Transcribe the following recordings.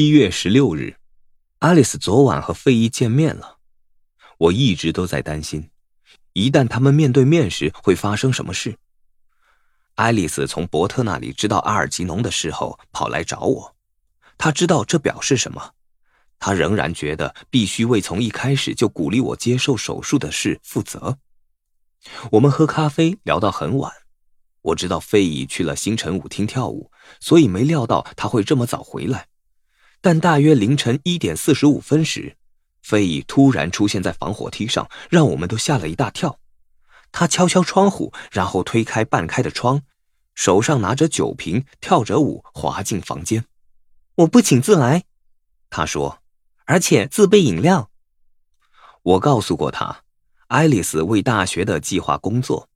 七月十六日，爱丽丝昨晚和费伊见面了。我一直都在担心，一旦他们面对面时会发生什么事。爱丽丝从伯特那里知道阿尔吉农的事后，跑来找我。她知道这表示什么，她仍然觉得必须为从一开始就鼓励我接受手术的事负责。我们喝咖啡聊到很晚。我知道费伊去了星辰舞厅跳舞，所以没料到他会这么早回来。但大约凌晨一点四十五分时，费伊突然出现在防火梯上，让我们都吓了一大跳。他敲敲窗户，然后推开半开的窗，手上拿着酒瓶，跳着舞滑进房间。我不请自来，他说，而且自备饮料。我告诉过他，爱丽丝为大学的计划工作。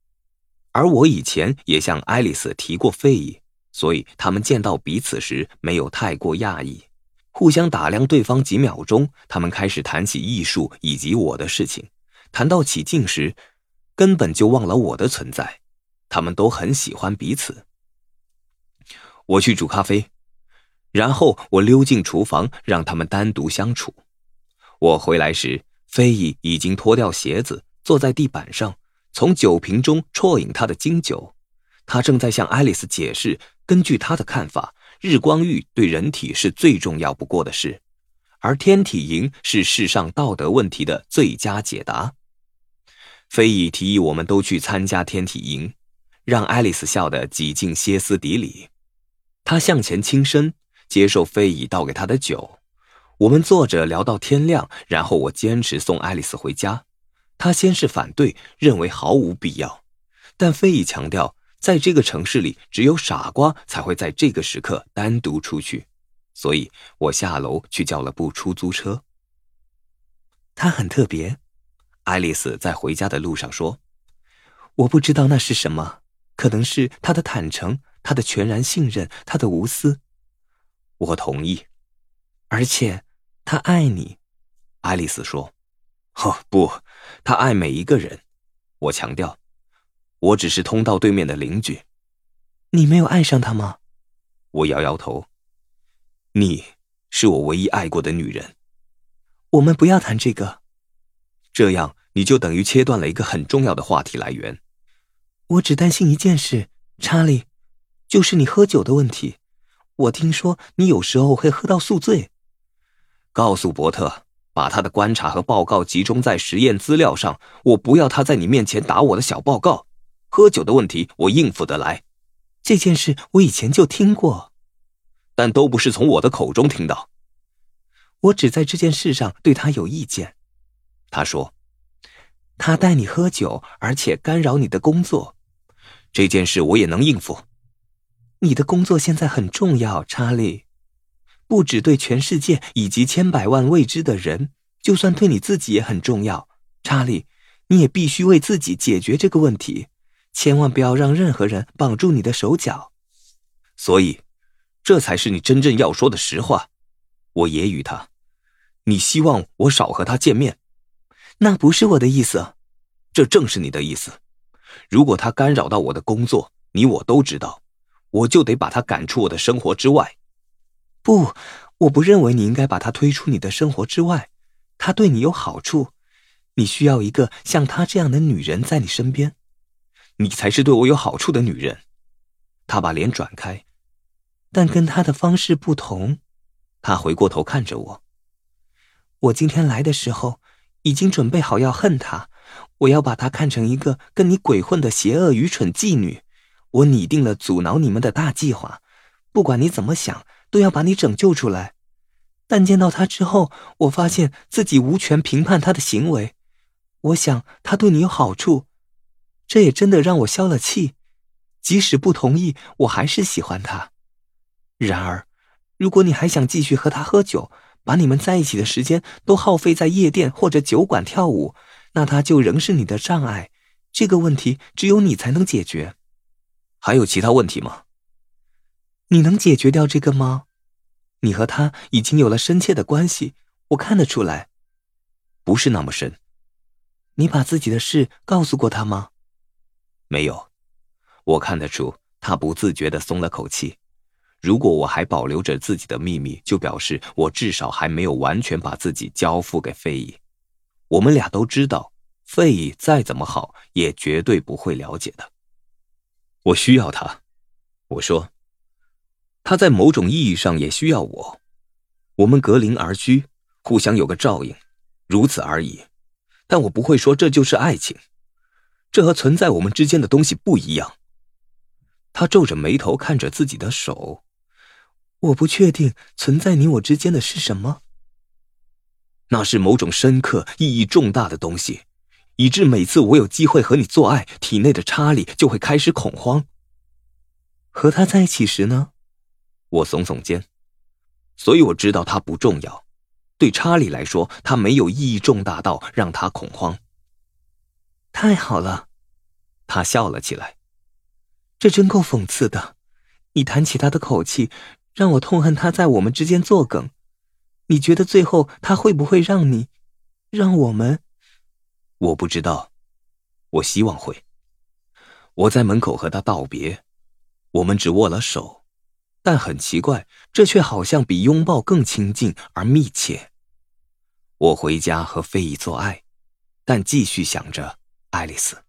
而我以前也向爱丽丝提过费伊，所以他们见到彼此时没有太过讶异，互相打量对方几秒钟，他们开始谈起艺术以及我的事情。谈到起劲时，根本就忘了我的存在。他们都很喜欢彼此。我去煮咖啡，然后我溜进厨房，让他们单独相处。我回来时，菲伊已经脱掉鞋子，坐在地板上。从酒瓶中啜饮他的金酒，他正在向爱丽丝解释，根据他的看法，日光浴对人体是最重要不过的事，而天体营是世上道德问题的最佳解答。菲伊提议我们都去参加天体营，让爱丽丝笑得几近歇斯底里。他向前倾身，接受菲伊倒给他的酒。我们坐着聊到天亮，然后我坚持送爱丽丝回家。他先是反对，认为毫无必要，但费伊强调，在这个城市里，只有傻瓜才会在这个时刻单独出去，所以我下楼去叫了部出租车。他很特别，爱丽丝在回家的路上说：“我不知道那是什么，可能是他的坦诚，他的全然信任，他的无私。”我同意，而且他爱你，爱丽丝说。哦不，他爱每一个人。我强调，我只是通道对面的邻居。你没有爱上他吗？我摇摇头。你是我唯一爱过的女人。我们不要谈这个。这样你就等于切断了一个很重要的话题来源。我只担心一件事，查理，就是你喝酒的问题。我听说你有时候会喝到宿醉。告诉伯特。把他的观察和报告集中在实验资料上。我不要他在你面前打我的小报告。喝酒的问题我应付得来。这件事我以前就听过，但都不是从我的口中听到。我只在这件事上对他有意见。他说，他带你喝酒，而且干扰你的工作。这件事我也能应付。你的工作现在很重要，查理。不只对全世界以及千百万未知的人，就算对你自己也很重要，查理，你也必须为自己解决这个问题，千万不要让任何人绑住你的手脚。所以，这才是你真正要说的实话。我揶揄他：“你希望我少和他见面？”那不是我的意思，这正是你的意思。如果他干扰到我的工作，你我都知道，我就得把他赶出我的生活之外。不，我不认为你应该把他推出你的生活之外。他对你有好处，你需要一个像他这样的女人在你身边。你才是对我有好处的女人。他把脸转开，但跟他的方式不同。他回过头看着我。我今天来的时候已经准备好要恨他，我要把他看成一个跟你鬼混的邪恶愚蠢妓女。我拟定了阻挠你们的大计划，不管你怎么想。都要把你拯救出来，但见到他之后，我发现自己无权评判他的行为。我想他对你有好处，这也真的让我消了气。即使不同意，我还是喜欢他。然而，如果你还想继续和他喝酒，把你们在一起的时间都耗费在夜店或者酒馆跳舞，那他就仍是你的障碍。这个问题只有你才能解决。还有其他问题吗？你能解决掉这个吗？你和他已经有了深切的关系，我看得出来。不是那么深。你把自己的事告诉过他吗？没有。我看得出他不自觉的松了口气。如果我还保留着自己的秘密，就表示我至少还没有完全把自己交付给费姨。我们俩都知道，费姨再怎么好，也绝对不会了解的。我需要他，我说。他在某种意义上也需要我，我们隔邻而居，互相有个照应，如此而已。但我不会说这就是爱情，这和存在我们之间的东西不一样。他皱着眉头看着自己的手，我不确定存在你我之间的是什么。那是某种深刻、意义重大的东西，以致每次我有机会和你做爱，体内的查理就会开始恐慌。和他在一起时呢？我耸耸肩，所以我知道他不重要。对查理来说，他没有意义重大到让他恐慌。太好了，他笑了起来。这真够讽刺的！你谈起他的口气，让我痛恨他在我们之间作梗。你觉得最后他会不会让你，让我们？我不知道，我希望会。我在门口和他道别，我们只握了手，但很奇怪，这却好像比拥抱更亲近而密切。我回家和费姨做爱，但继续想着爱丽丝。